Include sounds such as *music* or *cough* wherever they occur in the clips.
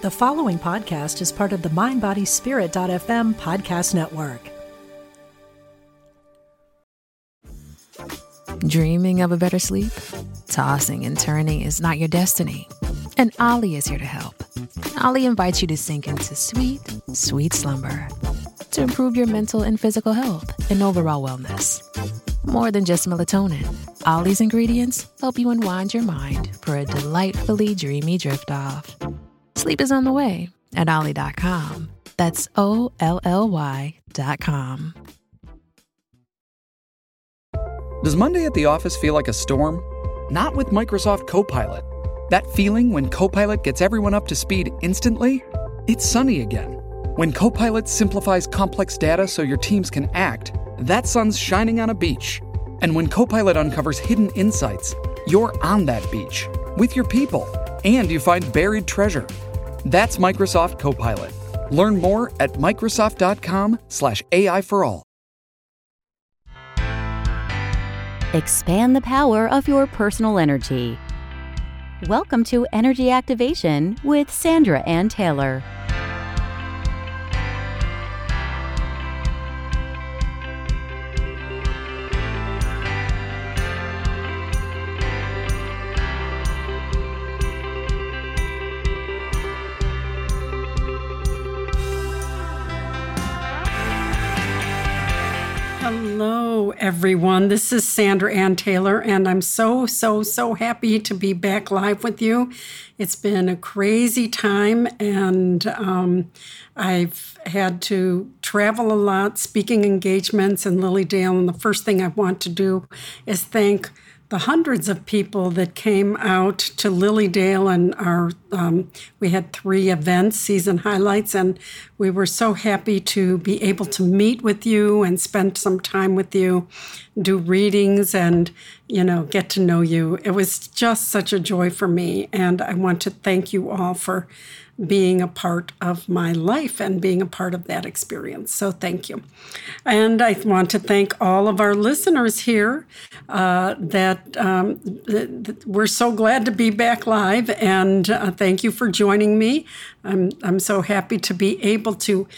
The following podcast is part of the MindBodySpirit.fm podcast network. Dreaming of a better sleep? Tossing and turning is not your destiny. And Olly is here to help. Olly invites you to sink into sweet, sweet slumber to improve your mental and physical health and overall wellness. More than just melatonin, Olly's ingredients help you unwind your mind for a delightfully dreamy drift off. Sleep is on the way at Olly.com. That's O L L Y.com. Does Monday at the office feel like a storm? Not with Microsoft Copilot. That feeling when Copilot gets everyone up to speed instantly? It's sunny again. When Copilot simplifies complex data so your teams can act, that sun's shining on a beach. And when Copilot uncovers hidden insights, you're on that beach with your people and you find buried treasure. That's Microsoft Copilot. Learn more at Microsoft.com/slash AI for all. Expand the power of your personal energy. Welcome to Energy Activation with Sandra Anne Taylor. Everyone. This is Sandra Anne Taylor, and I'm so, so, so happy to be back live with you. It's been a crazy time, and um, I've had to travel a lot, speaking engagements in Lily Dale. And the first thing I want to do is thank the hundreds of people that came out to Lily Dale and our um, we had three events season highlights and we were so happy to be able to meet with you and spend some time with you do readings and you know get to know you. It was just such a joy for me and i want to thank you all for being a part of my life and being a part of that experience. So thank you. And I want to thank all of our listeners here uh, that um, we're so glad to be back live. And uh, thank you for joining me. I'm, I'm so happy to be able to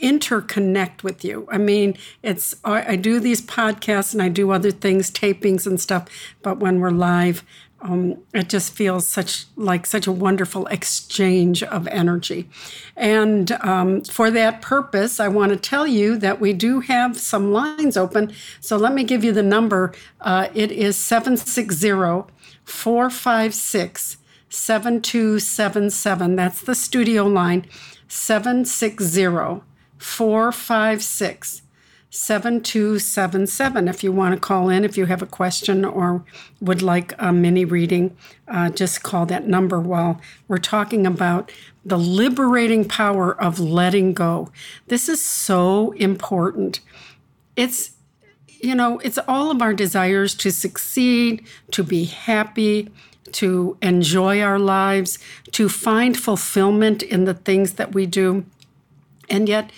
interconnect with you. I mean, it's I do these podcasts and I do other things, tapings and stuff, but when we're live, um, it just feels such like such a wonderful exchange of energy. And um, for that purpose, I want to tell you that we do have some lines open. So let me give you the number. Uh, it is 760 456 7277. That's the studio line 760 456 7277 if you want to call in if you have a question or would like a mini reading uh, just call that number while we're talking about the liberating power of letting go. This is so important. It's you know it's all of our desires to succeed to be happy to enjoy our lives to find fulfillment in the things that we do. And yet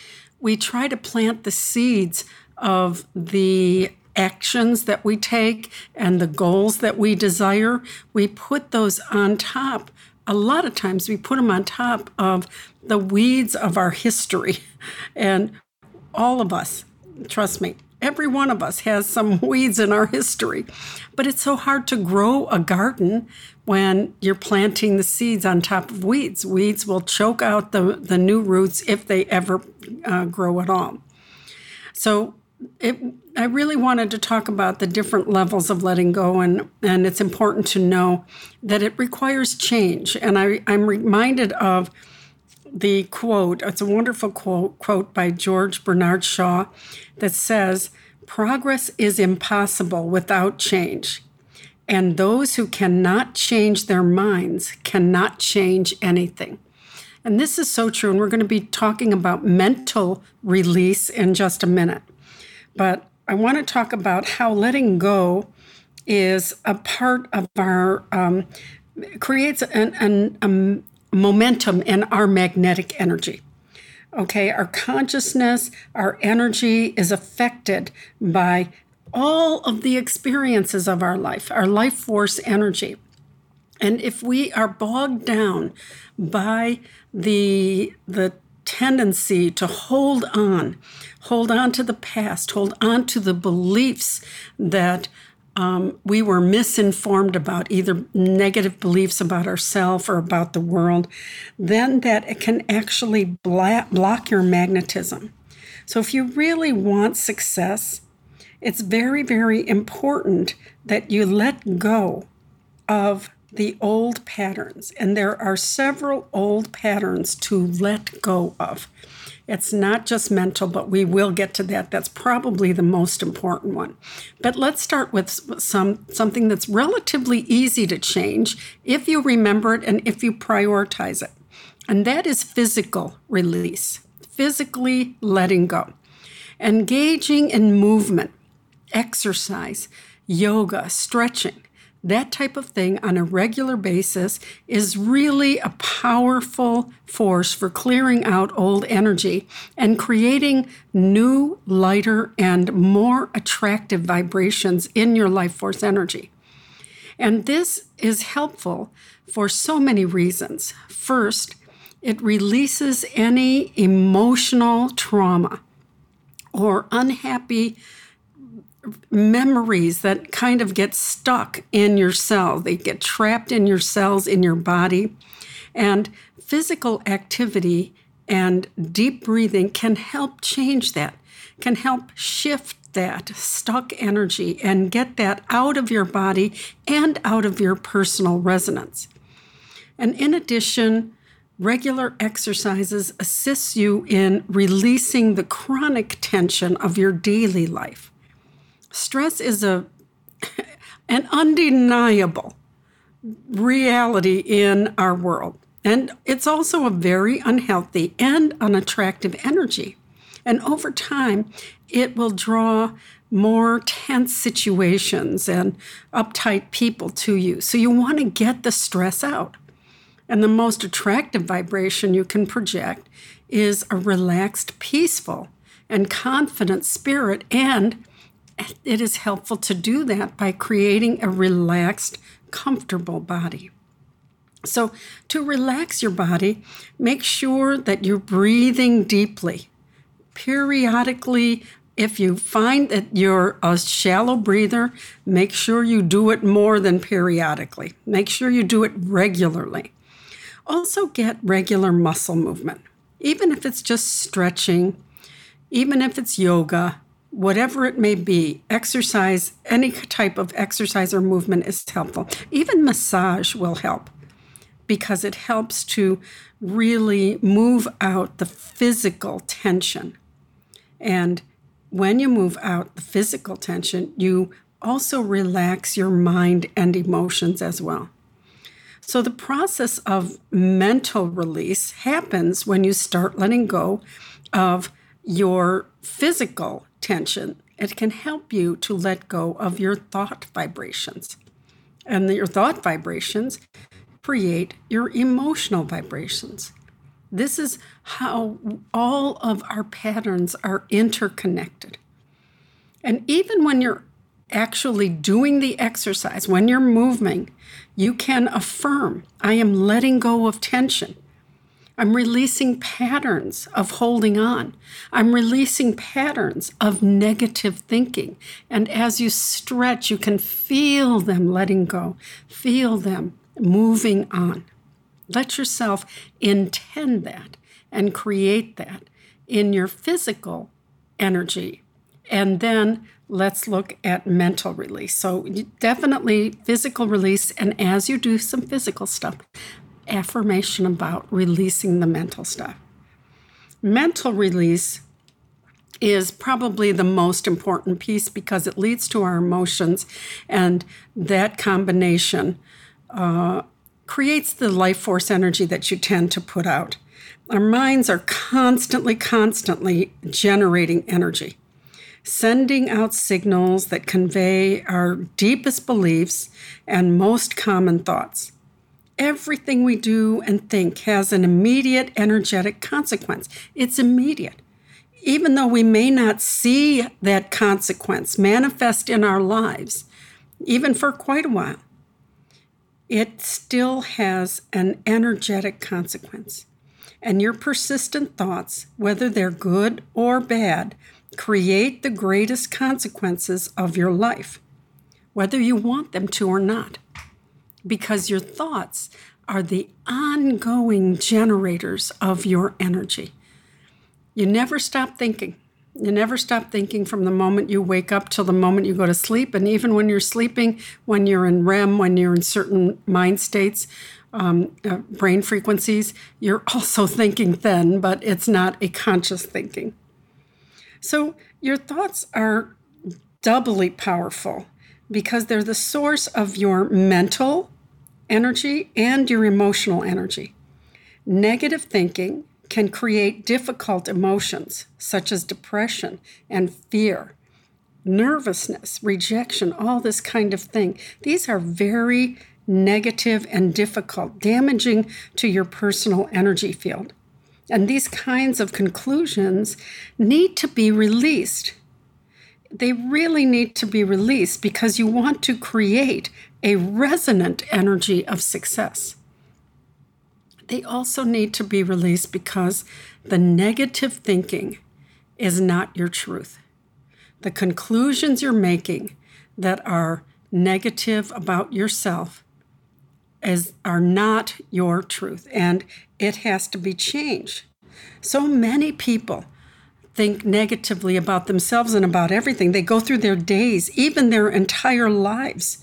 we try to plant the seeds of the actions that we take and the goals that we desire. We put those on top. A lot of times we put them on top of the weeds of our history. *laughs* And all of us, trust me, every one of us has some *laughs* weeds in our history. But it's so hard to grow a garden when you're planting the seeds on top of weeds. Weeds will choke out the, the new roots if they ever uh, grow at all. So it, I really wanted to talk about the different levels of letting go, and, and it's important to know that it requires change. And I, I'm reminded of the quote, it's a wonderful quote, quote by George Bernard Shaw that says, Progress is impossible without change. And those who cannot change their minds cannot change anything. And this is so true. And we're going to be talking about mental release in just a minute. But I want to talk about how letting go is a part of our, um, creates an, an, a momentum in our magnetic energy. Okay, our consciousness, our energy is affected by all of the experiences of our life, our life force energy. And if we are bogged down by the the tendency to hold on, hold on to the past, hold on to the beliefs that um, we were misinformed about, either negative beliefs about ourselves or about the world, then that it can actually block your magnetism. So, if you really want success, it's very, very important that you let go of the old patterns. And there are several old patterns to let go of. It's not just mental, but we will get to that. That's probably the most important one. But let's start with some something that's relatively easy to change if you remember it and if you prioritize it. And that is physical release. Physically letting go. Engaging in movement, exercise, yoga, stretching that type of thing on a regular basis is really a powerful force for clearing out old energy and creating new, lighter, and more attractive vibrations in your life force energy. And this is helpful for so many reasons. First, it releases any emotional trauma or unhappy memories that kind of get stuck in your cells. They get trapped in your cells, in your body. And physical activity and deep breathing can help change that, can help shift that stuck energy and get that out of your body and out of your personal resonance. And in addition, regular exercises assist you in releasing the chronic tension of your daily life stress is a an undeniable reality in our world. And it's also a very unhealthy and unattractive energy. And over time, it will draw more tense situations and uptight people to you. So you want to get the stress out. And the most attractive vibration you can project is a relaxed, peaceful, and confident spirit and it is helpful to do that by creating a relaxed, comfortable body. So, to relax your body, make sure that you're breathing deeply. Periodically, if you find that you're a shallow breather, make sure you do it more than periodically. Make sure you do it regularly. Also, get regular muscle movement, even if it's just stretching, even if it's yoga, whatever it may be, exercise, any type of exercise or movement is helpful. Even massage will help because it helps to really move out the physical tension. And when you move out the physical tension, you also relax your mind and emotions as well. So, the process of mental release happens when you start letting go of your physical tension. It can help you to let go of your thought vibrations. And your thought vibrations create your emotional vibrations. This is how all of our patterns are interconnected. And even when you're actually doing the exercise, when you're moving, you can affirm I am letting go of tension. I'm releasing patterns of holding on. I'm releasing patterns of negative thinking. And as you stretch, you can feel them letting go, feel them moving on. Let yourself intend that and create that in your physical energy. And then let's look at mental release. So, definitely physical release. And as you do some physical stuff, affirmation about releasing the mental stuff. Mental release is probably the most important piece because it leads to our emotions, and that combination uh, creates the life force energy that you tend to put out. Our minds are constantly, constantly generating energy, sending out signals that convey our deepest beliefs and most common thoughts. Everything we do and think has an immediate energetic consequence. It's immediate. Even though we may not see that consequence manifest in our lives, even for quite a while, it still has an energetic consequence. And your persistent thoughts, whether they're good or bad, create the greatest consequences of your life, whether you want them to or not. Because your thoughts are the ongoing generators of your energy. You never stop thinking. You never stop thinking from the moment you wake up till the moment you go to sleep. And even when you're sleeping, when you're in REM, when you're in certain mind states, um, uh, brain frequencies, you're *laughs* also thinking then, but it's not a conscious thinking. So your thoughts are doubly powerful because they're the source of your mental energy and your emotional energy. Negative thinking can create difficult emotions such as depression and fear, nervousness, rejection, all this kind of thing. These are very negative and difficult, damaging to your personal energy field. And these kinds of conclusions need to be released. They really need to be released because you want to create a resonant energy of success. They also need to be released because the negative thinking is not your truth. The conclusions you're making that are negative about yourself as are not your truth and it has to be changed. So many people think negatively about themselves and about everything. They go through their days, even their entire lives,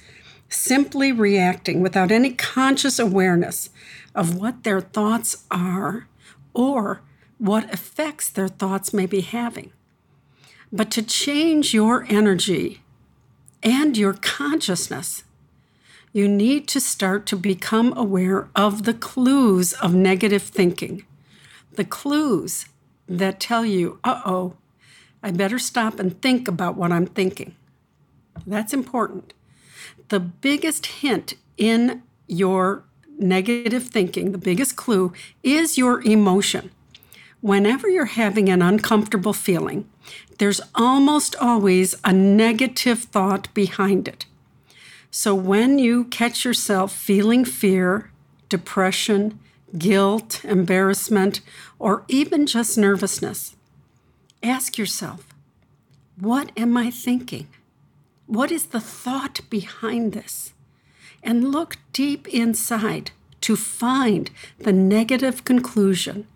simply reacting without any conscious awareness of what their thoughts are or what effects their thoughts may be having. But to change your energy and your consciousness, you need to start to become aware of the clues of negative thinking, the clues that tell you, uh oh, I better stop and think about what I'm thinking. That's important. The biggest hint in your negative thinking, the biggest clue is your emotion. Whenever you're having an uncomfortable feeling, there's almost always a negative thought behind it. So when you catch yourself feeling fear, depression, guilt, embarrassment, or even just nervousness, ask yourself, what am I thinking? What is the thought behind this? and look deep inside to find the negative conclusion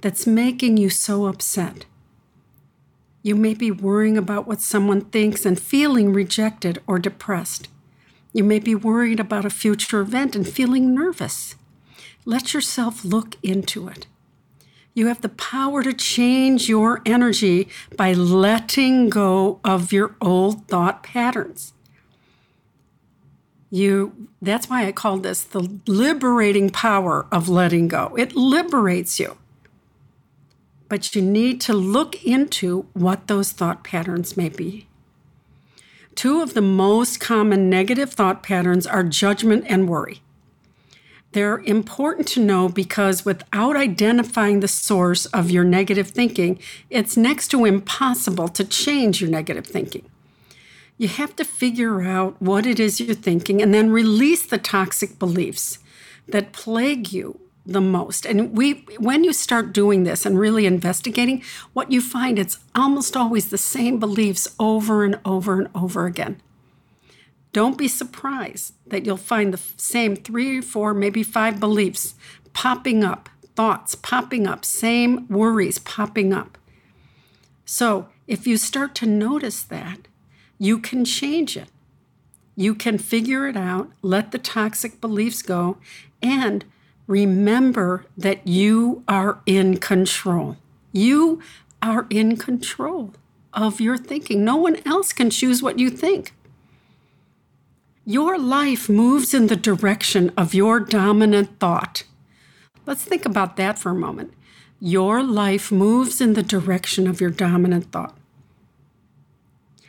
that's making you so upset. You may be worrying about what someone thinks and feeling rejected or depressed. You may be worried about a future event and feeling nervous. Let yourself look into it. You have the power to change your energy by letting go of your old thought patterns. You that's why i call this the liberating power of letting go. It liberates you. But you need to look into what those thought patterns may be. Two of the most common negative thought patterns are judgment and worry they're important to know because without identifying the source of your negative thinking, it's next to impossible to change your negative thinking you have to figure out what it is you're thinking and then release the toxic beliefs that plague you the most. And we when you start doing this and really investigating, what you find it's almost always the same beliefs over and over and over again. Don't be surprised that you'll find the same 3 or 4 maybe 5 beliefs popping up, thoughts popping up, same worries popping up. So, if you start to notice that, you can change it. You can figure it out, let the toxic beliefs go, and remember that you are in control. You are in control of your thinking. No one else can choose what you think. Your life moves in the direction of your dominant thought. Let's think about that for a moment. Your life moves in the direction of your dominant thought.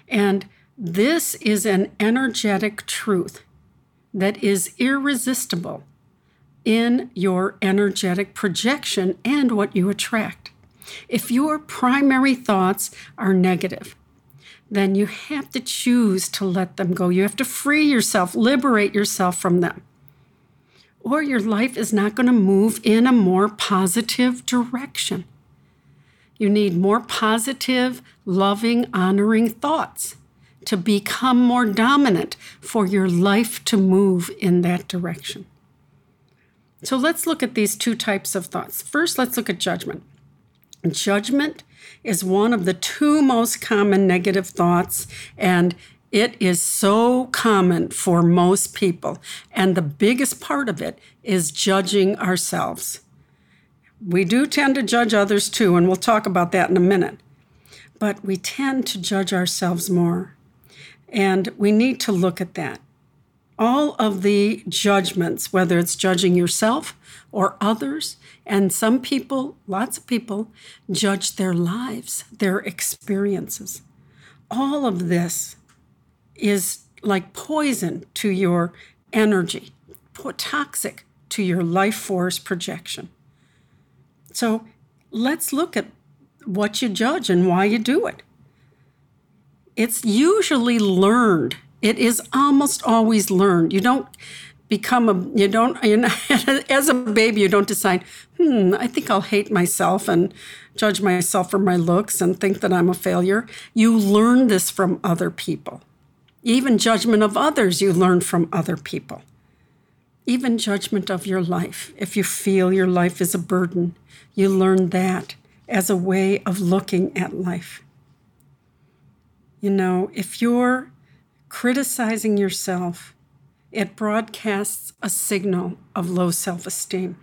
And this is an energetic truth that is irresistible in your energetic projection and what you attract. If your primary thoughts are negative, then you have to choose to let them go. You have to free yourself, liberate yourself from them. or your life is not going to move in a more positive direction. You need more positive, loving, honoring thoughts to become more dominant for your life to move in that direction. So let's look at these two types of thoughts. First, let's look at judgment. Judgment is one of the two most common negative thoughts, and it is so common for most people. And the biggest part of it is judging ourselves. We do tend to judge others too, and we'll talk about that in a minute. But we tend to judge ourselves more. And we need to look at that. All of the judgments, whether it's judging yourself or others, and some people, lots of people, judge their lives, their experiences. All of this is like poison to your energy, toxic to your life force projection. So let's look at what you judge and why you do it. It's usually learned. It is almost always learned. You don't become a you don't *laughs* you know, as a baby you don't decide hmm i think i'll hate myself and judge myself for my looks and think that i'm a failure. You learn this from other people. Even judgment of others you learn from other people. Even judgment of your life. If you feel your life is a burden you learn that as a way of looking at life. You know, if you're criticizing yourself, it broadcasts a signal of low self esteem.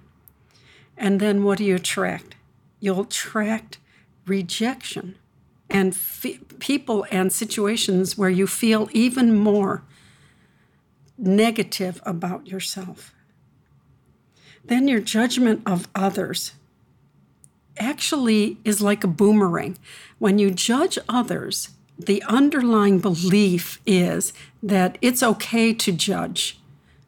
And then what do you attract? You'll attract rejection and people and situations where you feel even more negative about yourself. Then your judgment of others actually is like a boomerang. When you judge others, the underlying belief is that it's okay to judge.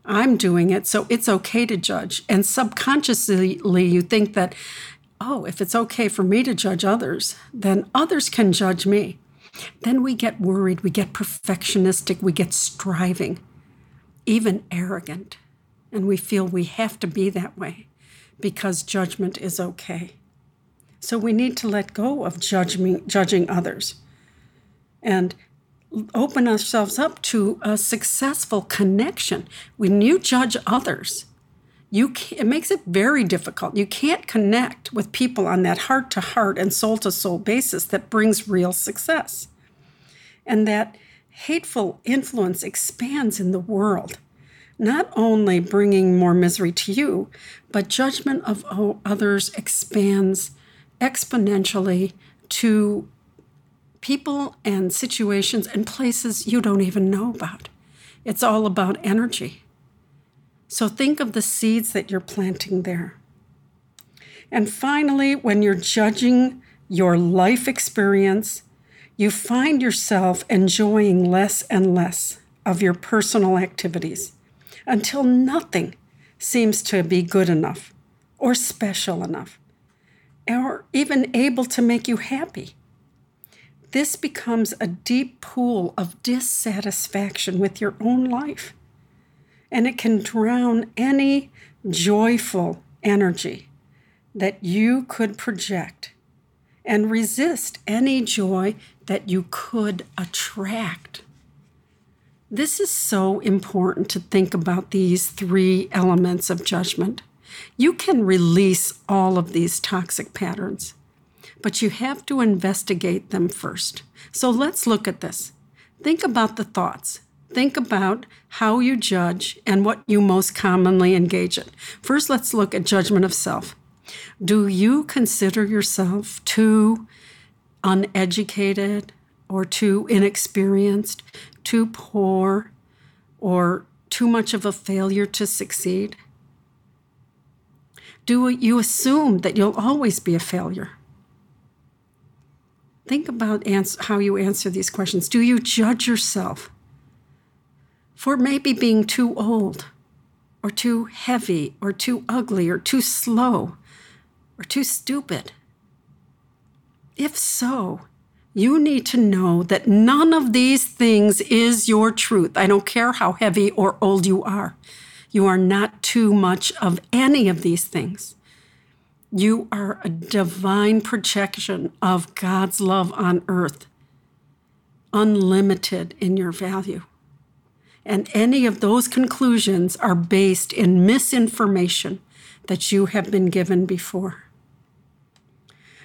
I'm doing it, so it's okay to judge. And subconsciously, you think that, oh, if it's okay for me to judge others, then others can judge me. Then we get worried, we get perfectionistic, we get striving, even arrogant. And we feel we have to be that way because judgment is okay. So we need to let go of judging, judging others and open ourselves up to a successful connection. When you judge others, you it makes it very difficult. You can't connect with people on that heart to heart and soul to soul basis that brings real success. And that hateful influence expands in the world, not only bringing more misery to you, but judgment of others expands exponentially to people and situations and places you don't even know about. It's all about energy. So think of the seeds that you're planting there. And finally, when you're judging your life experience, you find yourself enjoying less and less of your personal activities until nothing seems to be good enough or special enough or even able to make you happy. This becomes a deep pool of dissatisfaction with your own life, and it can drown any joyful energy that you could project and resist any joy that you could attract. This is so important to think about these three elements of judgment. You can release all of these toxic patterns, but you have to investigate them first. So let's look at this. Think about the thoughts. Think about how you judge and what you most commonly engage in. First, let's look at judgment of self. Do you consider yourself too uneducated or too inexperienced, too poor, or too much of a failure to succeed? Do you assume that you'll always be a failure? Think about ans- how you answer these questions. Do you judge yourself for maybe being too old, or too heavy, or too ugly, or too slow, or too stupid? If so, you need to know that none of these things is your truth. I don't care how heavy or old you are. You are not too much of any of these things. You are a divine projection of God's love on earth, unlimited in your value. And any of those conclusions are based in misinformation that you have been given before.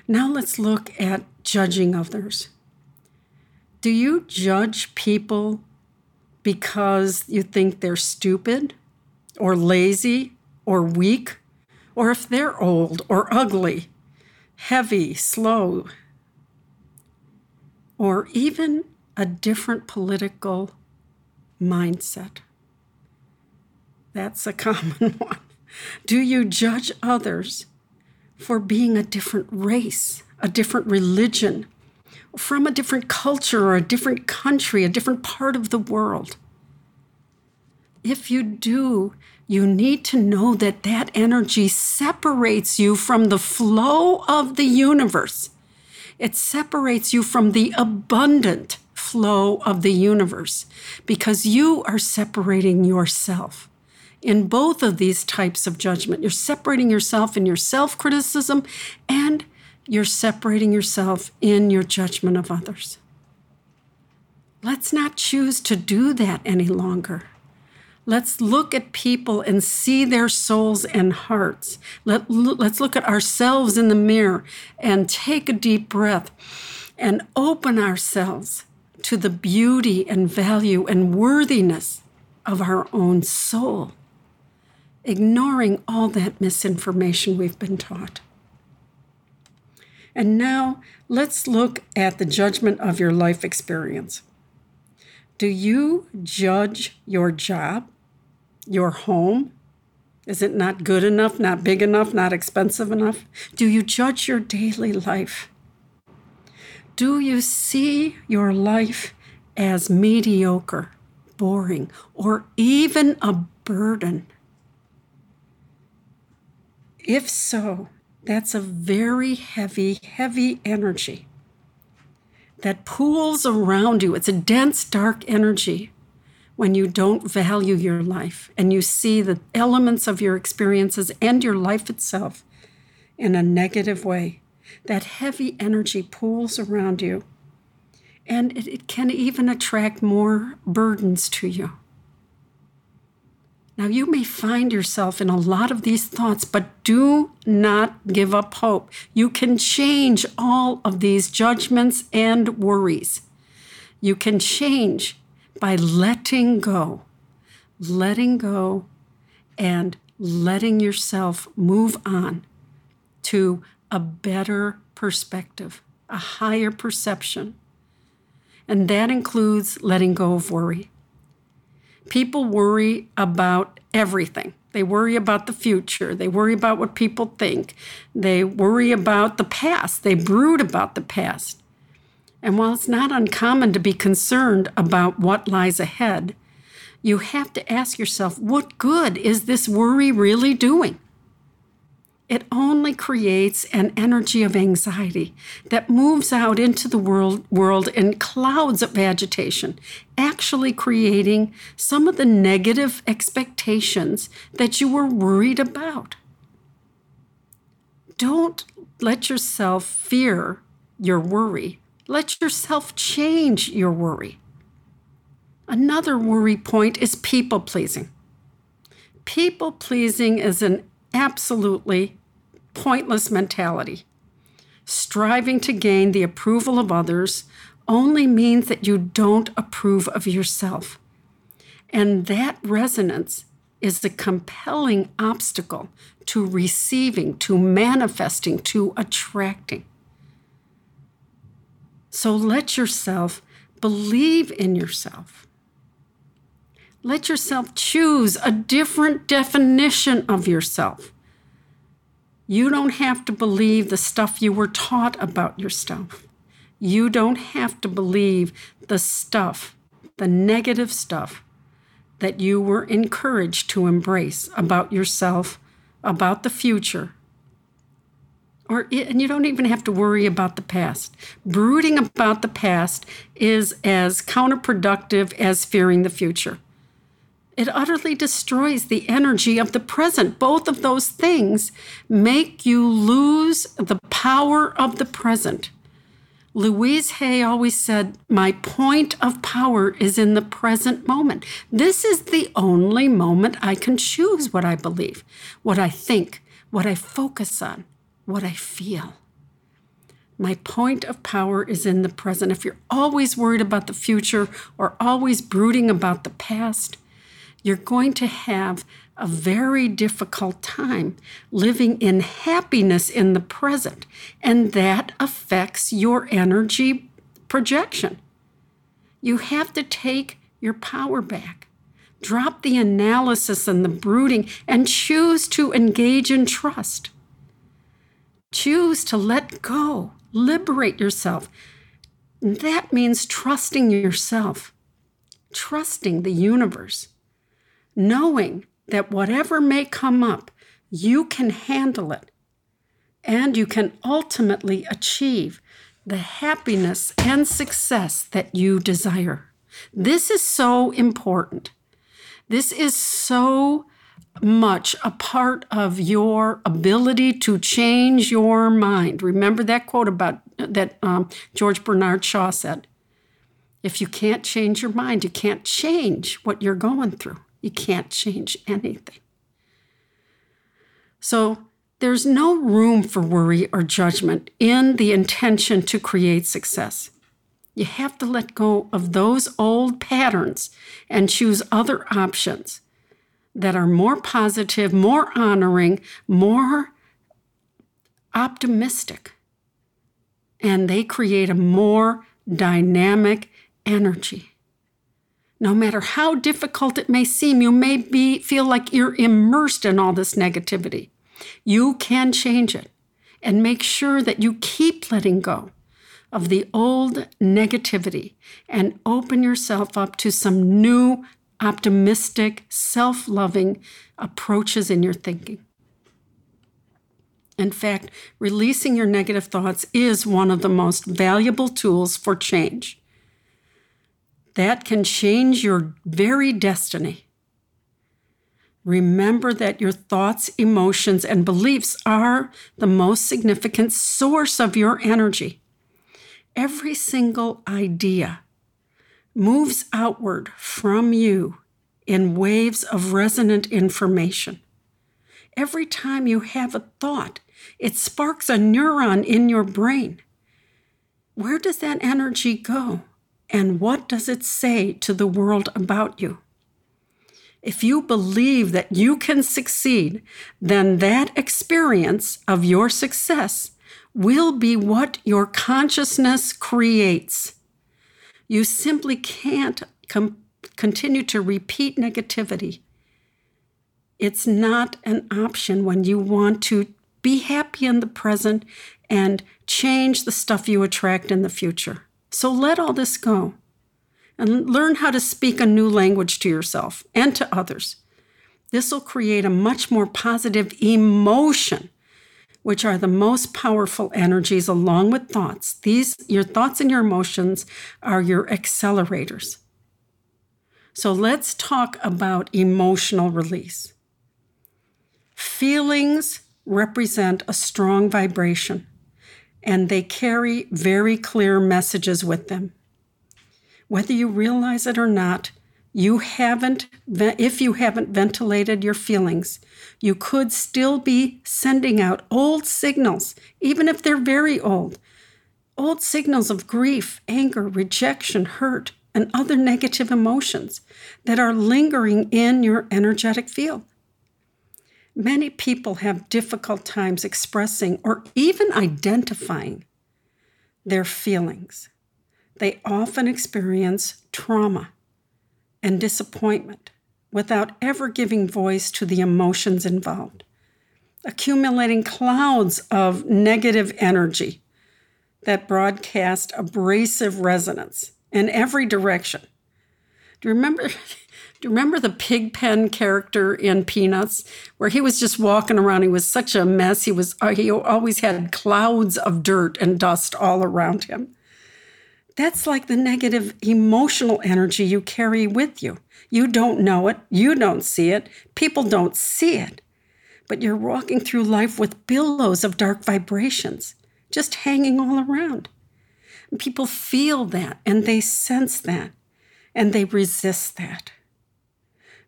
Now let's look at judging others. Do you judge people because you think they're stupid or lazy or weak, or if they're old or ugly, heavy, slow, or even a different political mindset? That's a *laughs* common one. Do you judge others for being a different race, a different religion, from a different culture or a different country, a different part of the world? If you do, you need to know that that energy separates you from the flow of the universe. It separates you from the abundant flow of the universe because you are separating yourself. In both of these types of judgment, you're separating yourself in your self criticism and you're separating yourself in your judgment of others. Let's not choose to do that any longer. Let's look at people and see their souls and hearts. Let, let's look at ourselves in the mirror and take a deep breath and open ourselves to the beauty and value and worthiness of our own soul, ignoring all that misinformation we've been taught. And now let's look at the judgment of your life experience. Do you judge your job, your home? Is it not good enough, not big enough, not expensive enough? Do you judge your daily life? Do you see your life as mediocre, boring, or even a burden? If so, that's a very heavy, heavy energy that pools around you. It's a dense, dark energy when you don't value your life and you see the elements of your experiences and your life itself in a negative way that heavy energy pools around you, and it, it can even attract more burdens to you. Now, you may find yourself in a lot of these thoughts, but do not give up hope. You can change all of these judgments and worries. You can change by letting go, letting go, and letting yourself move on to a better perspective, a higher perception. And that includes letting go of worry. People worry about everything. They worry about the future. They worry about what people think. They worry about the past. They brood about the past. And while it's not uncommon to be concerned about what lies ahead, you have to ask yourself what good is this worry really doing? it only creates an energy of anxiety that moves out into the world, world in clouds of agitation, actually creating some of the negative expectations that you were worried about. Don't let yourself fear your worry. Let yourself change your worry. Another worry point is people pleasing. People pleasing is an absolutely pointless mentality. Striving to gain the approval of others only means that you don't approve of yourself. And that resonance is the compelling obstacle to receiving, to manifesting, to attracting. So let yourself believe in yourself. Let yourself choose a different definition of yourself. You don't have to believe the stuff you were taught about yourself. You don't have to believe the stuff, the negative stuff that you were encouraged to embrace about yourself, about the future. Or, and you don't even have to worry about the past. Brooding about the past is as counterproductive as fearing the future. It utterly destroys the energy of the present. Both of those things make you lose the power of the present. Louise Hay always said, My point of power is in the present moment. This is the only moment I can choose what I believe, what I think, what I focus on, what I feel. My point of power is in the present. If you're always worried about the future or always brooding about the past, you're going to have a very difficult time living in happiness in the present. And that affects your energy projection. You have to take your power back. Drop the analysis and the brooding and choose to engage in trust. Choose to let go Liberate yourself. That means trusting yourself, trusting the universe, knowing that whatever may come up, you can handle it and you can ultimately achieve the happiness and success that you desire. This is so important. This is so much a part of your ability to change your mind. Remember that quote about that um, George Bernard Shaw said. If you can't change your mind, you can't change what you're going through. You can't change anything. So there's no room for worry or judgment in the intention to create success. You have to let go of those old patterns and choose other options that are more positive, more honoring, more optimistic. And they create a more dynamic energy. No matter how difficult it may seem, you may be, feel like you're immersed in all this negativity. You can change it and make sure that you keep letting go of the old negativity and open yourself up to some new optimistic, self loving approaches in your thinking. In fact, releasing your negative thoughts is one of the most valuable tools for change. That can change your very destiny. Remember that your thoughts, emotions, and beliefs are the most significant source of your energy. Every single idea moves outward from you in waves of resonant information. Every time you have a thought, it sparks a neuron in your brain. Where does that energy go? And what does it say to the world about you? If you believe that you can succeed, then that experience of your success will be what your consciousness creates. You simply can't com- continue to repeat negativity. It's not an option when you want to be happy in the present and change the stuff you attract in the future. So let all this go and learn how to speak a new language to yourself and to others. This will create a much more positive emotion which are the most powerful energies along with thoughts. These, your thoughts and your emotions, are your accelerators. So let's talk about emotional release. Feelings represent a strong vibration, and they carry very clear messages with them. Whether you realize it or not, you haven't, if you haven't ventilated your feelings, you could still be sending out old signals, even if they're very old. Old signals of grief, anger, rejection, hurt, and other negative emotions that are lingering in your energetic field. Many people have difficult times expressing or even identifying their feelings. They often experience trauma and disappointment without ever giving voice to the emotions involved, accumulating clouds of negative energy that broadcast abrasive resonance in every direction. Do you remember? *laughs* Do you remember the pigpen character in Peanuts, where he was just walking around? He was such a mess. He was uh, he always had clouds of dirt and dust all around him. That's like the negative emotional energy you carry with you. You don't know it, you don't see it, people don't see it. But you're walking through life with billows of dark vibrations just hanging all around. People feel that and they sense that and they resist that.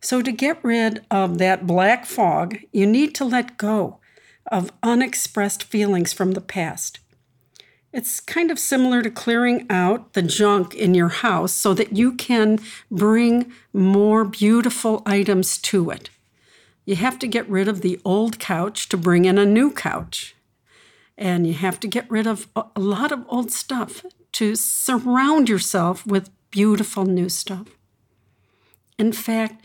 So, to get rid of that black fog, you need to let go of unexpressed feelings from the past. It's kind of similar to clearing out the junk in your house so that you can bring more beautiful items to it. You have to get rid of the old couch to bring in a new couch. And you have to get rid of a lot of old stuff to surround yourself with beautiful new stuff. In fact,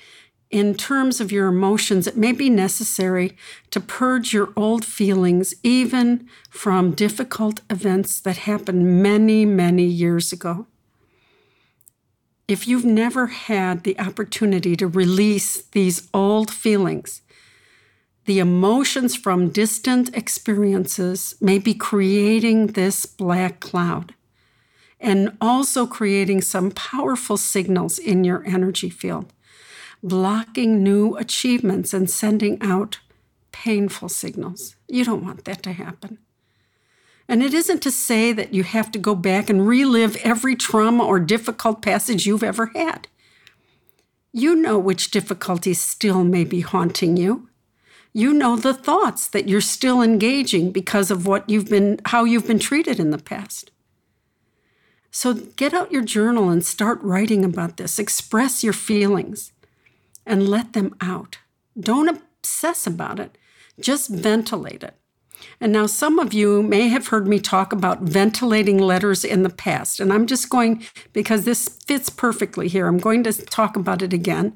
in terms of your emotions, it may be necessary to purge your old feelings, even from difficult events that happened many, many years ago. If you've never had the opportunity to release these old feelings, the emotions from distant experiences may be creating this black cloud and also creating some powerful signals in your energy field blocking new achievements and sending out painful signals. You don't want that to happen. And it isn't to say that you have to go back and relive every trauma or difficult passage you've ever had. You know which difficulties still may be haunting you. You know the thoughts that you're still engaging because of what you've been how you've been treated in the past. So get out your journal and start writing about this. Express your feelings and let them out. Don't obsess about it, just ventilate it. And now, some of you may have heard me talk about ventilating letters in the past. And I'm just going, because this fits perfectly here, I'm going to talk about it again.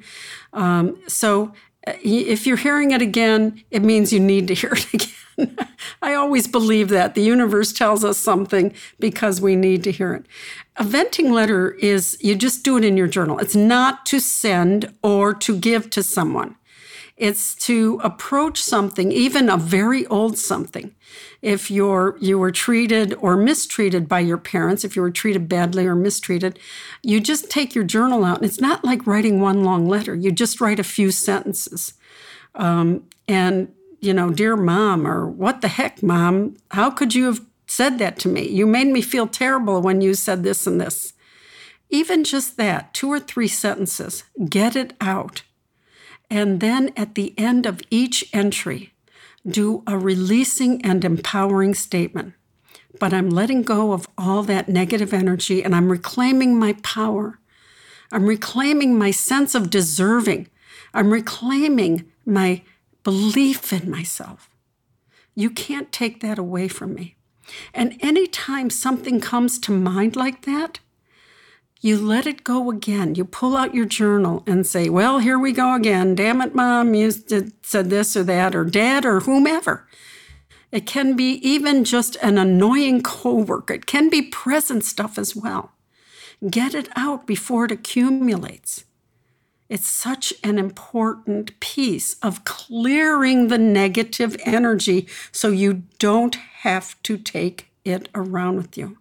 Um, so, uh, if you're hearing it again, it means you need to hear it *laughs* again. *laughs* I always believe that. The universe tells us something because we need to hear it. A venting letter is you just do it in your journal. It's not to send or to give to someone. It's to approach something, even a very old something. If you're you were treated or mistreated by your parents, if you were treated badly or mistreated, you just take your journal out. And it's not like writing one long letter. You just write a few sentences. Um, and you know, dear mom, or what the heck, mom, how could you have said that to me? You made me feel terrible when you said this and this. Even just that, two or three sentences, get it out. And then at the end of each entry, do a releasing and empowering statement. But I'm letting go of all that negative energy and I'm reclaiming my power. I'm reclaiming my sense of deserving. I'm reclaiming my belief in myself. You can't take that away from me. And anytime something comes to mind like that, you let it go again. You pull out your journal and say, Well, here we go again. Damn it, mom, you said this or that, or dad, or whomever. It can be even just an annoying coworker. It can be present stuff as well. Get it out before it accumulates. It's such an important piece of clearing the negative energy so you don't have to take it around with you.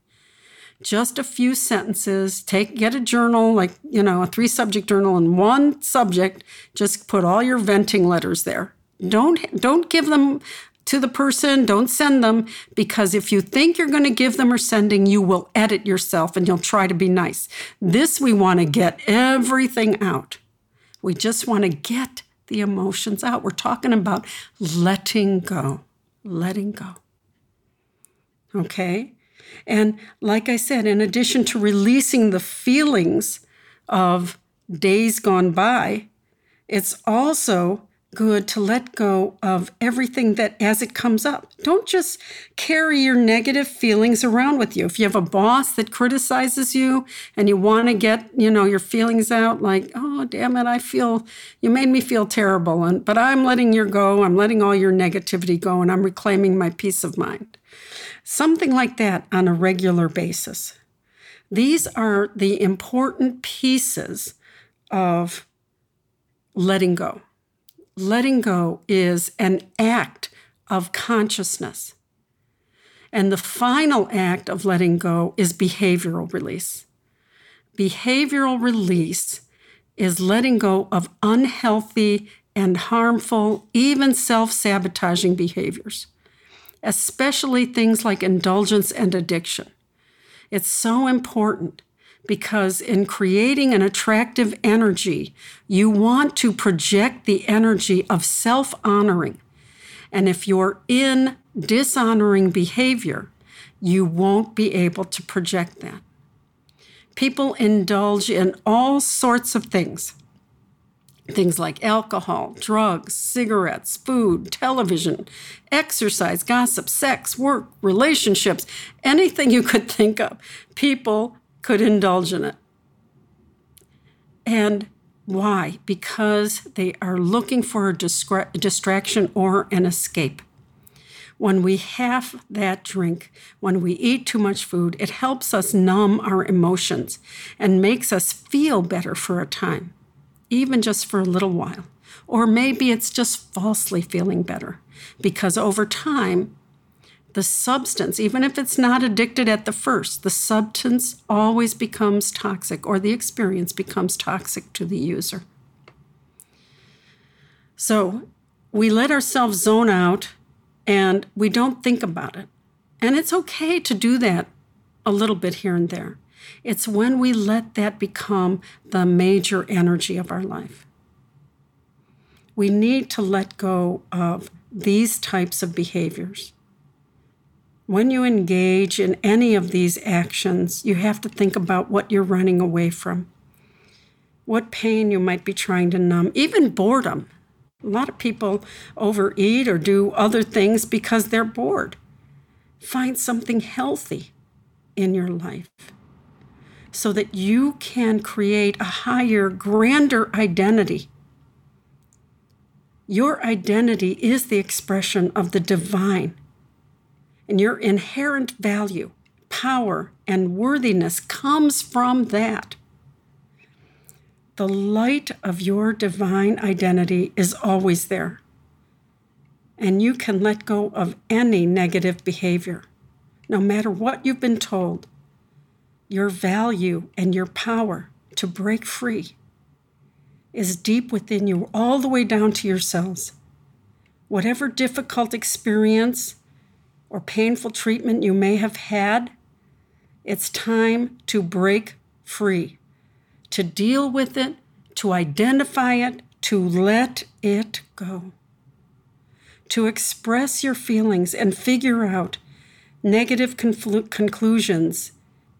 Just a few sentences, take get a journal like, you know, a three subject journal and one subject, just put all your venting letters there. Don't don't give them to the person, don't send them because if you think you're going to give them or sending, you will edit yourself and you'll try to be nice. This we want to get everything out. We just want to get the emotions out. We're talking about letting go, letting go. Okay? And like I said, in addition to releasing the feelings of days gone by, it's also good to let go of everything that as it comes up. Don't just carry your negative feelings around with you. If you have a boss that criticizes you and you want to get, you know, your feelings out like, "Oh, damn it, I feel you made me feel terrible." And but I'm letting you go. I'm letting all your negativity go and I'm reclaiming my peace of mind. Something like that on a regular basis. These are the important pieces of letting go letting go is an act of consciousness. And the final act of letting go is behavioral release. Behavioral release is letting go of unhealthy and harmful, even self sabotaging behaviors, especially things like indulgence and addiction. It's so important because in creating an attractive energy, you want to project the energy of self honoring. And if you're in dishonoring behavior, you won't be able to project that. People indulge in all sorts of things things like alcohol, drugs, cigarettes, food, television, exercise, gossip, sex, work, relationships, anything you could think of. People could indulge in it. And why? Because they are looking for a distra- distraction or an escape. When we have that drink, when we eat too much food, it helps us numb our emotions and makes us feel better for a time, even just for a little while. Or maybe it's just falsely feeling better because over time, the substance, even if it's not addicted at the first, the substance always becomes toxic or the experience becomes toxic to the user. So we let ourselves zone out and we don't think about it. And it's okay to do that a little bit here and there. It's when we let that become the major energy of our life. We need to let go of these types of behaviors. When you engage in any of these actions, you have to think about what you're running away from, what pain you might be trying to numb, even boredom. A lot of people overeat or do other things because they're bored. Find something healthy in your life so that you can create a higher, grander identity. Your identity is the expression of the divine and your inherent value, power, and worthiness comes from that. The light of your divine identity is always there. And you can let go of any negative behavior, no matter what you've been told. Your value and your power to break free is deep within you, all the way down to your cells. Whatever difficult experience or painful treatment you may have had, it's time to break free, to deal with it, to identify it, to let it go, to express your feelings and figure out negative conflu- conclusions,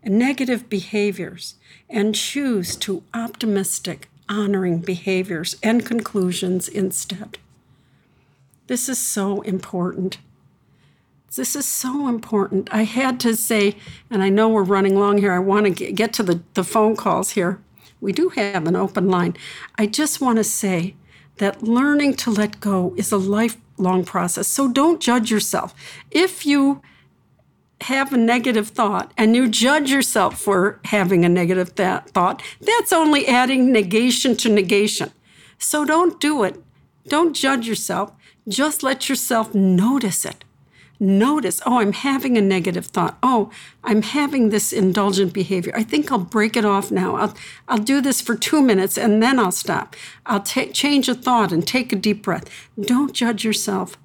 negative behaviors, and choose to optimistic, honoring behaviors and conclusions instead. This is so important. This is so important. I had to say, and I know we're running long here, I want to get to the, the phone calls here. We do have an open line. I just want to say that learning to let go is a lifelong process. So don't judge yourself. If you have a negative thought and you judge yourself for having a negative th- thought, that's only adding negation to negation. So don't do it. Don't judge yourself. Just let yourself notice it notice, oh, I'm having a negative thought. Oh, I'm having this indulgent behavior. I think I'll break it off now. I'll, I'll do this for two minutes and then I'll stop. I'll ta- change a thought and take a deep breath. Don't judge yourself.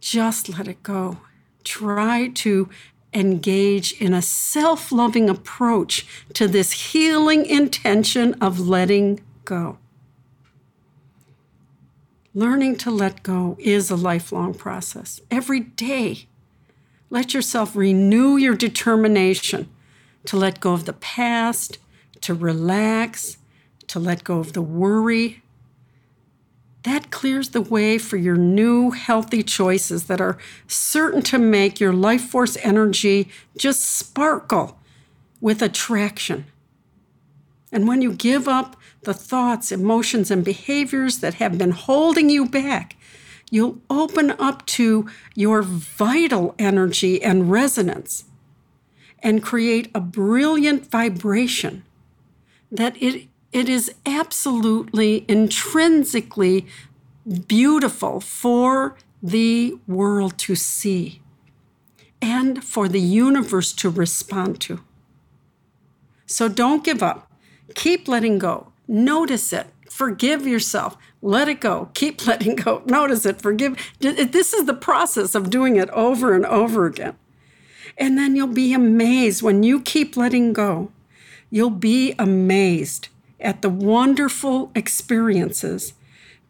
Just let it go. Try to engage in a self loving approach to this healing intention of letting go. Learning to let go is a lifelong process. Every day, let yourself renew your determination to let go of the past, to relax, to let go of the worry. That clears the way for your new healthy choices that are certain to make your life force energy just sparkle with attraction. And when you give up the thoughts, emotions, and behaviors that have been holding you back. You'll open up to your vital energy and resonance and create a brilliant vibration that it, it is absolutely intrinsically beautiful for the world to see. and for the universe to respond to. So don't give up. Keep letting go. Notice it. Forgive yourself. Let it go. Keep *laughs* letting go. Notice it. Forgive. This is the process of doing it over and over again. And then you'll be amazed when you keep letting go. You'll be amazed at the wonderful experiences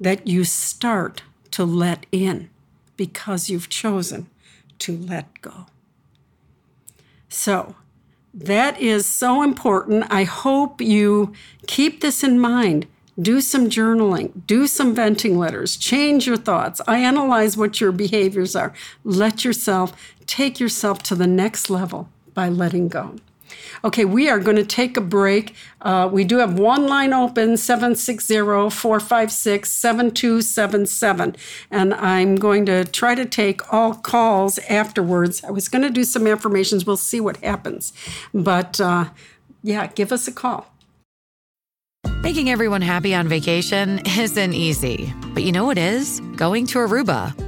that you start to let in because you've chosen to let go. So, that is so important. I hope you keep this in mind. Do some journaling, do some venting letters, change your thoughts, I analyze what your behaviors are. Let yourself take yourself to the next level by letting go. Okay, we are going to take a break. Uh, we do have one line open 760 456 7277. And I'm going to try to take all calls afterwards. I was going to do some affirmations. We'll see what happens. But uh, yeah, give us a call. Making everyone happy on vacation isn't easy. But you know what is? Going to Aruba.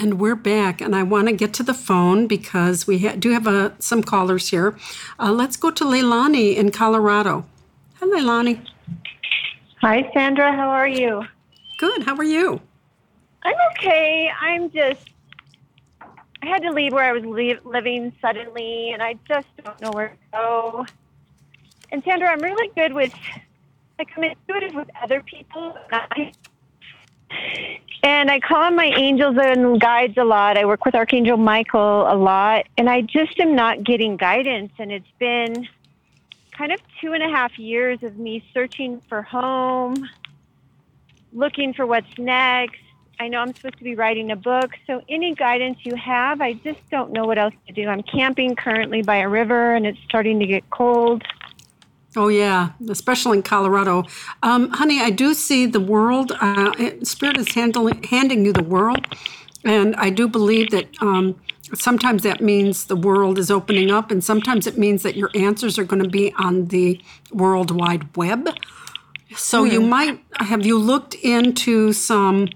And we're back, and I want to get to the phone because we ha- do have uh, some callers here. Uh, let's go to Leilani in Colorado. Hi, Leilani. Hi, Sandra. How are you? Good. How are you? I'm okay. I'm just. I had to leave where I was li- living suddenly, and I just don't know where to go. And Sandra, I'm really good with. Like, I'm intuitive with other people. I and I call on my angels and guides a lot. I work with Archangel Michael a lot, and I just am not getting guidance. And it's been kind of two and a half years of me searching for home, looking for what's next. I know I'm supposed to be writing a book, so any guidance you have, I just don't know what else to do. I'm camping currently by a river, and it's starting to get cold. Oh, yeah, especially in Colorado. Um, honey, I do see the world. Uh, Spirit is handling, handing you the world. And I do believe that um, sometimes that means the world is opening up, and sometimes it means that your answers are going to be on the World Wide Web. So mm. you might have you looked into some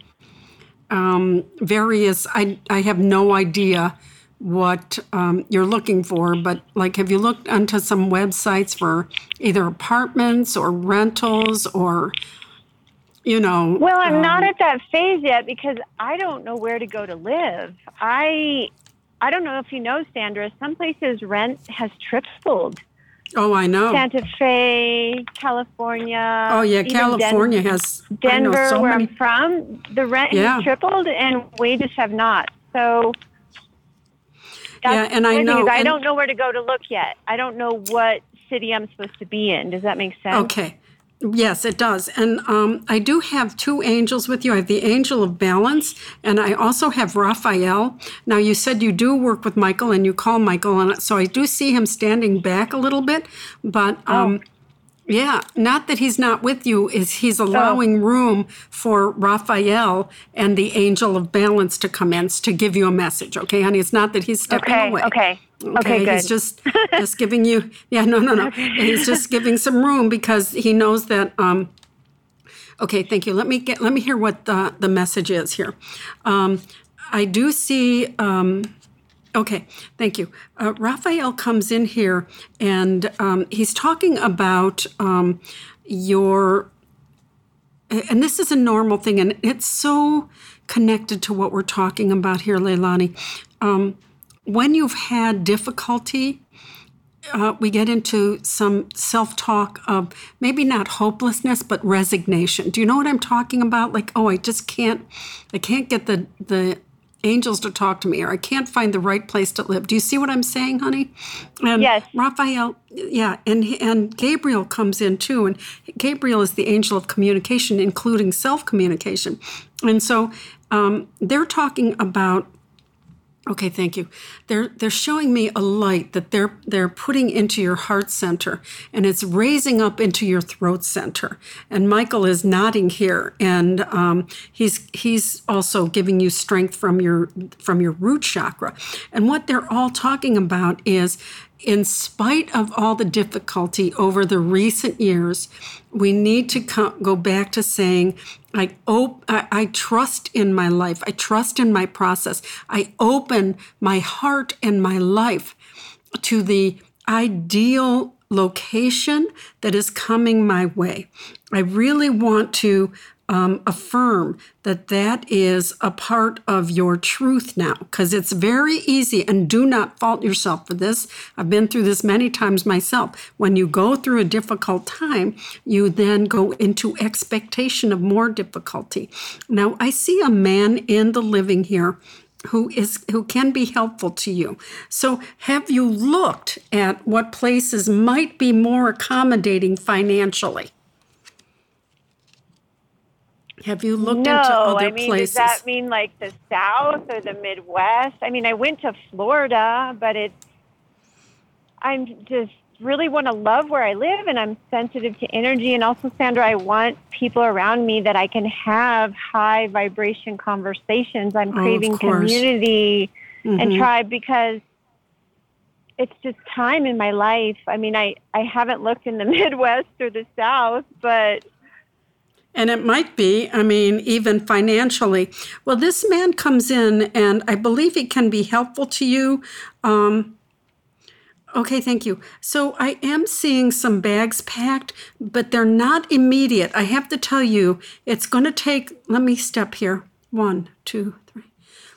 um, various, I, I have no idea what um, you're looking for, but like, have you looked onto some websites for either apartments or rentals or, you know? Well, I'm um, not at that phase yet because I don't know where to go to live. I, I don't know if you know, Sandra. Some places rent has tripled. Oh, I know. Santa Fe, California. Oh, yeah, California Den- has Denver, so where many... I'm from. The rent yeah. has tripled, and wages have not. So yeah, and I know. I don't know where to go to look yet. I don't know what city I'm supposed to be in. Does that make sense? Okay. Yes, it does. And um, I do have two angels with you. I have the angel of balance, and I also have Raphael. Now, you said you do work with Michael and you call Michael, and so I do see him standing back a little bit, but. Um, oh. Yeah, not that he's not with you, is he's allowing oh. room for Raphael and the angel of balance to come in to give you a message. Okay, honey, it's not that he's stepping okay, away. Okay. Okay, okay good. He's just *laughs* just giving you yeah, no, no, no. He's just giving some room because he knows that um Okay, thank you. Let me get let me hear what the the message is here. Um I do see um Okay, thank you. Uh, Raphael comes in here and um, he's talking about um, your, and this is a normal thing, and it's so connected to what we're talking about here, Leilani. Um, when you've had difficulty, uh, we get into some self talk of maybe not hopelessness, but resignation. Do you know what I'm talking about? Like, oh, I just can't, I can't get the the angels to talk to me or I can't find the right place to live. Do you see what I'm saying, honey? And yes. Raphael, yeah, and and Gabriel comes in too, and Gabriel is the angel of communication, including self communication, and so um, they're talking about Okay, thank you. They're they're showing me a light that they're they're putting into your heart center, and it's raising up into your throat center. And Michael is nodding here, and um, he's he's also giving you strength from your from your root chakra. And what they're all talking about is in spite of all the difficulty over the recent years, we need to go back to saying, I, op- I, I trust in my life. I trust in my process. I open my heart and my life to the ideal location that is coming my way. I really want to um, affirm that that is a part of your truth now because it's very easy and do not fault yourself for this i've been through this many times myself when you go through a difficult time you then go into expectation of more difficulty now i see a man in the living here who is who can be helpful to you. So have you looked at what places might be more accommodating financially? Have you looked no, into other I mean, places? does that mean like the South or the Midwest? I mean, I went to Florida, but it's, I'm just really want to love where I live and I'm sensitive to energy. And also, Sandra, I want people around me that I can have high vibration conversations. I'm craving oh, community mm-hmm. and tribe because it's just time in my life. I mean, I, I haven't looked in the *laughs* Midwest or the South, but and it might be, I mean, even financially. Well, this man comes in, and I believe he can be helpful to you. Um, okay, thank you. So I am seeing some bags packed, but they're not immediate. I have to tell you, it's going to take, let me step here one, two, three,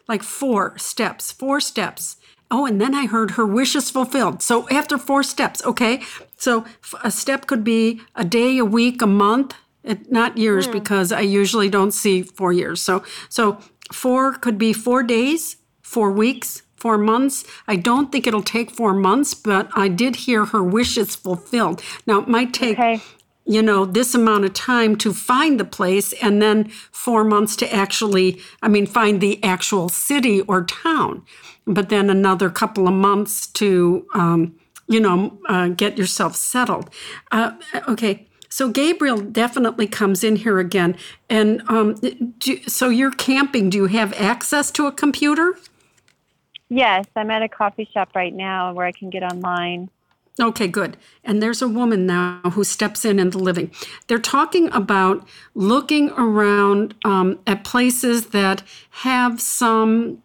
like four steps, four steps. Oh, and then I heard her wishes fulfilled. So after four steps, okay. So a step could be a day, a week, a month, it, not years mm. because I usually don't see four years. So so four could be four days, four weeks, four months. I don't think it'll take four months, but I did hear her wishes fulfilled. Now it might take okay. you know this amount of time to find the place and then four months to actually I mean find the actual city or town, but then another couple of months to um, you know uh, get yourself settled. Uh, okay so Gabriel definitely comes in here again. And um, do, so you're camping. Do you have access to a computer? Yes, I'm at a coffee shop right now where I can get online. Okay, good. And there's a woman now who steps in in the living. They're talking about looking around um, at places that have some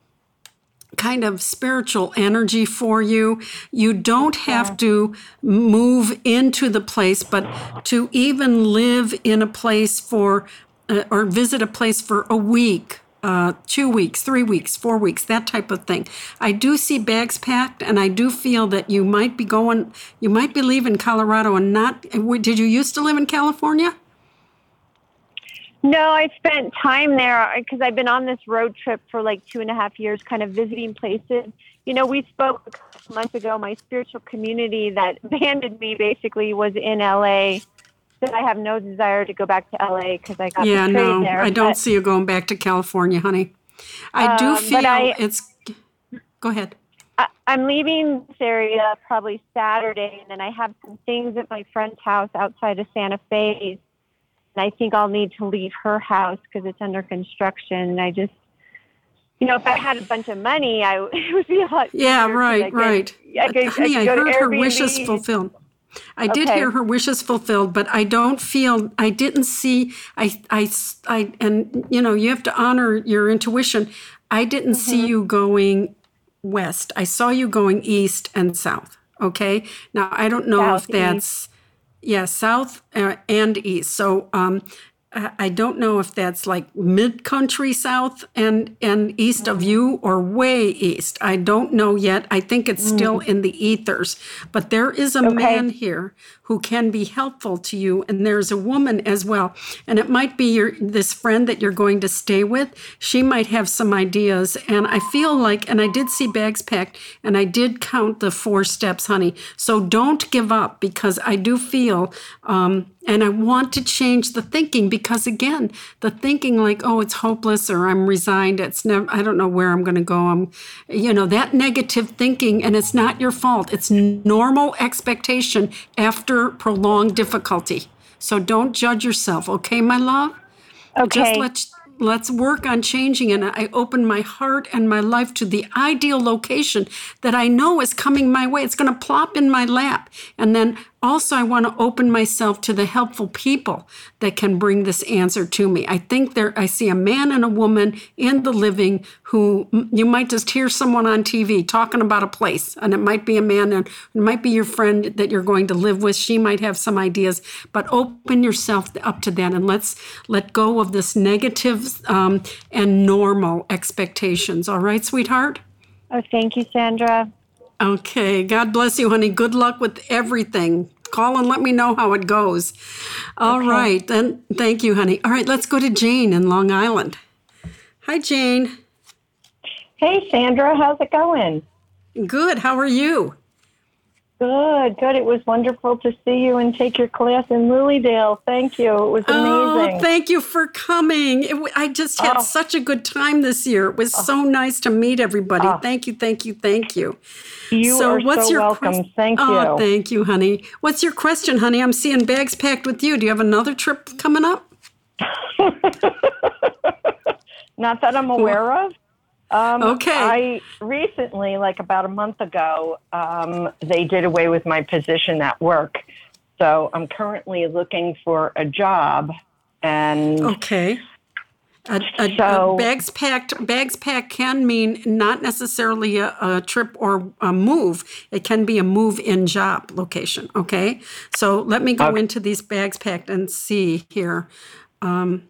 kind of spiritual energy for you. You don't have to move into the place, but to even live in a place for uh, or visit a place for a week. Uh, two weeks, three weeks, four weeks, that type of thing. I do see bags packed, and I do feel that you might be going, you might be leaving Colorado and not. Did you used to live in California? No, I spent time there because I've been on this road trip for like two and a half years, kind of visiting places. You know, we spoke a couple months ago. My spiritual community that *laughs* abandoned me basically was in LA. That I have no desire to go back to LA because I got yeah, no, there. I don't see you going back to California, honey. I do um, feel I, it's. Go ahead. I, I'm leaving this area probably Saturday, and then I have some things at my friend's house outside of Santa Fe and I think I'll need to leave her house because it's under construction. And I just, you know, if I had a bunch of money, I *laughs* it would be a lot. Yeah, right, right. I, could, Honey, I, I heard her wishes fulfilled. I did okay. hear her wishes fulfilled, but I don't feel I didn't see I I I and you know you have to honor your intuition. I didn't mm-hmm. see you going west. I saw you going east and south. Okay, now I don't know south, if that's yeah, south uh, and east. So um, I don't know if that's like mid country south and, and east of you or way east. I don't know yet. I think it's still mm. in the ethers. But there is a okay. man here who can be helpful to you, and there's a woman as well. And it might be your this friend that you're going to stay with. She might have some ideas. And I feel like, and I did see bags packed, and I did count the four steps, honey. So don't give up because I do feel um, And I want to change the thinking because, again, the thinking like, oh, it's hopeless or I'm resigned, it's never, I don't know where I'm going to go. I'm, you know, that negative thinking, and it's not your fault. It's normal expectation after prolonged difficulty. So don't judge yourself, okay, my love? Okay. Just let's let's work on changing and i open my heart and my life to the ideal location that i know is coming my way it's going to plop in my lap and then also i want to open myself to the helpful people that can bring this answer to me. I think there i see a man and a woman in the living who you might just hear someone on tv talking about a place and it might be a man and it might be your friend that you're going to live with. She might have some ideas but open yourself up to that and let's let go of this negative um, and normal expectations. All right sweetheart? Oh, thank you, Sandra. Okay. God bless you, honey. Good luck with everything. Call and let me know how it goes. All okay. right. Then thank you, honey. All right, let's go to Jane in Long Island. Hi, Jane. Hey, Sandra. How's it going? Good. How are you? Good, good. It was wonderful to see you and take your class in Lily Dale. Thank you. It was oh, amazing. Oh, thank you for coming. It, I just had oh. such a good time this year. It was oh. so nice to meet everybody. Oh. Thank you, thank you, thank you. You so are what's so your welcome. Quest- thank oh, you. Oh, thank you, honey. What's your question, honey? I'm seeing bags packed with you. Do you have another trip coming up? *laughs* Not that I'm aware of. Um, okay. I recently, like about a month ago, um, they did away with my position at work. So I'm currently looking for a job. And okay. A, a, so, a bags packed bags packed can mean not necessarily a, a, trip or a move. It can be a move in job location. Okay, so let me go okay. into these bags packed and see here. Um,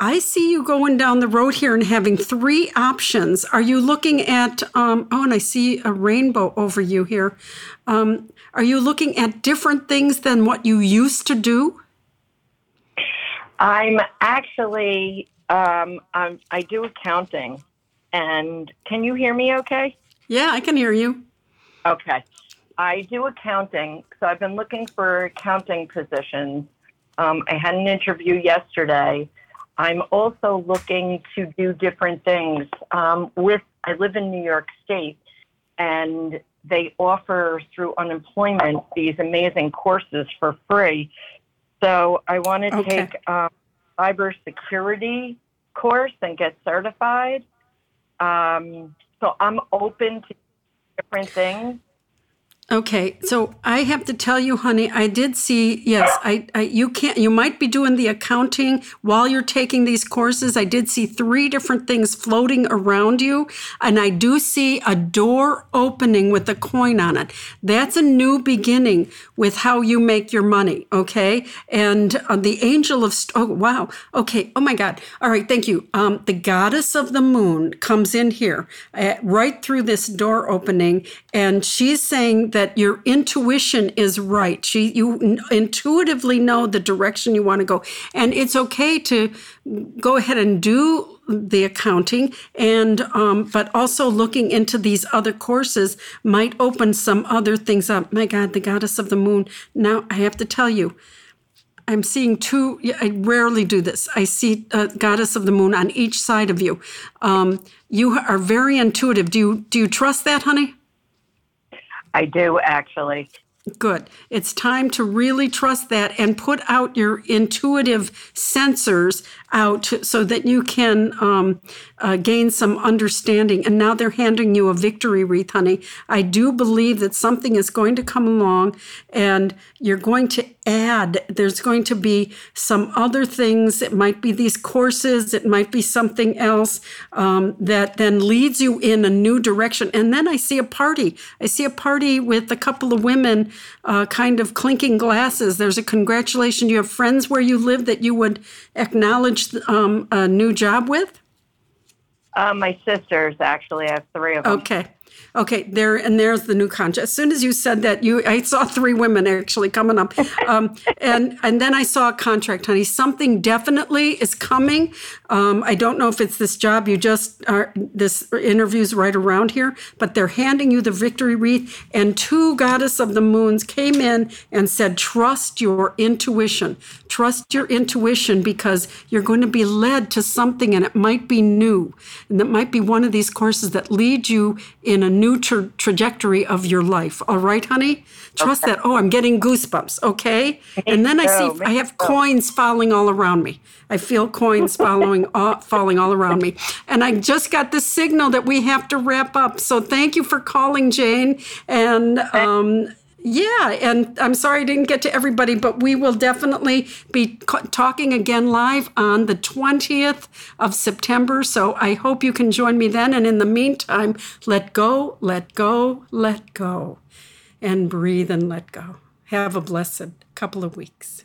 I see you going down the road here and having three options. Are you looking at, um, oh, and I see a rainbow over you here. Um, are you looking at different things than what you used to do? I'm actually, um, I'm, I do accounting. And can you hear me okay? Yeah, I can hear you. Okay. I do accounting. So I've been looking for accounting positions. Um, I had an interview yesterday I'm also looking to do different things. Um, with I live in New York State, and they offer through unemployment these amazing courses for free. So I want to okay. take a cybersecurity course and get certified. Um, so I'm open to different things. Okay, so I have to tell you, honey, I did see. Yes, I, I, you can't. You might be doing the accounting while you're taking these courses. I did see three different things floating around you, and I do see a door opening with a coin on it. That's a new beginning with how you make your money. Okay, and uh, the angel of oh wow, okay, oh my God, all right, thank you. Um, the goddess of the moon comes in here uh, right through this door opening, and she's saying that your intuition is right. You intuitively know the direction you want to go. And it's okay to go ahead and do the accounting and um, but also looking into these other courses might open some other things up. My god the goddess of the moon. Now i have to tell you i'm seeing two i rarely do this. I see a goddess of the moon on each side of you. Um, you are very intuitive. Do you do you trust that honey I do actually. Good. It's time to really trust that and put out your intuitive sensors out so that you can um, uh, gain some understanding. And now they're handing you a victory wreath, honey. I do believe that something is going to come along and you're going to add, there's going to be some other things. It might be these courses, it might be something else um, that then leads you in a new direction. And then I see a party. I see a party with a couple of women uh, kind of clinking glasses. There's a congratulation. You have friends where you live that you would acknowledge um, a new job with? Uh, my sisters, actually. I have three of them. Okay. Okay, there and there's the new contract. As soon as you said that, you I saw three women actually coming up, um, and and then I saw a contract, honey. Something definitely is coming. Um, I don't know if it's this job you just are. This interview's right around here, but they're handing you the victory wreath, and two goddess of the moons came in and said, "Trust your intuition. Trust your intuition because you're going to be led to something, and it might be new, and that might be one of these courses that lead you in a new tra- trajectory of your life. All right, honey? Trust okay. that. Oh, I'm getting goosebumps. Okay. and then I see I have coins falling all around me. I feel coins following *laughs* all, falling all around me. And I just got the signal that we have to wrap up. So thank you for calling, Jane. And um, yeah, and I'm sorry I didn't get to everybody, but we will definitely be talking again live on the 20th of September. So I hope you can join me then. And in the meantime, let go, let go, let go, and breathe and let go. Have a blessed couple of weeks.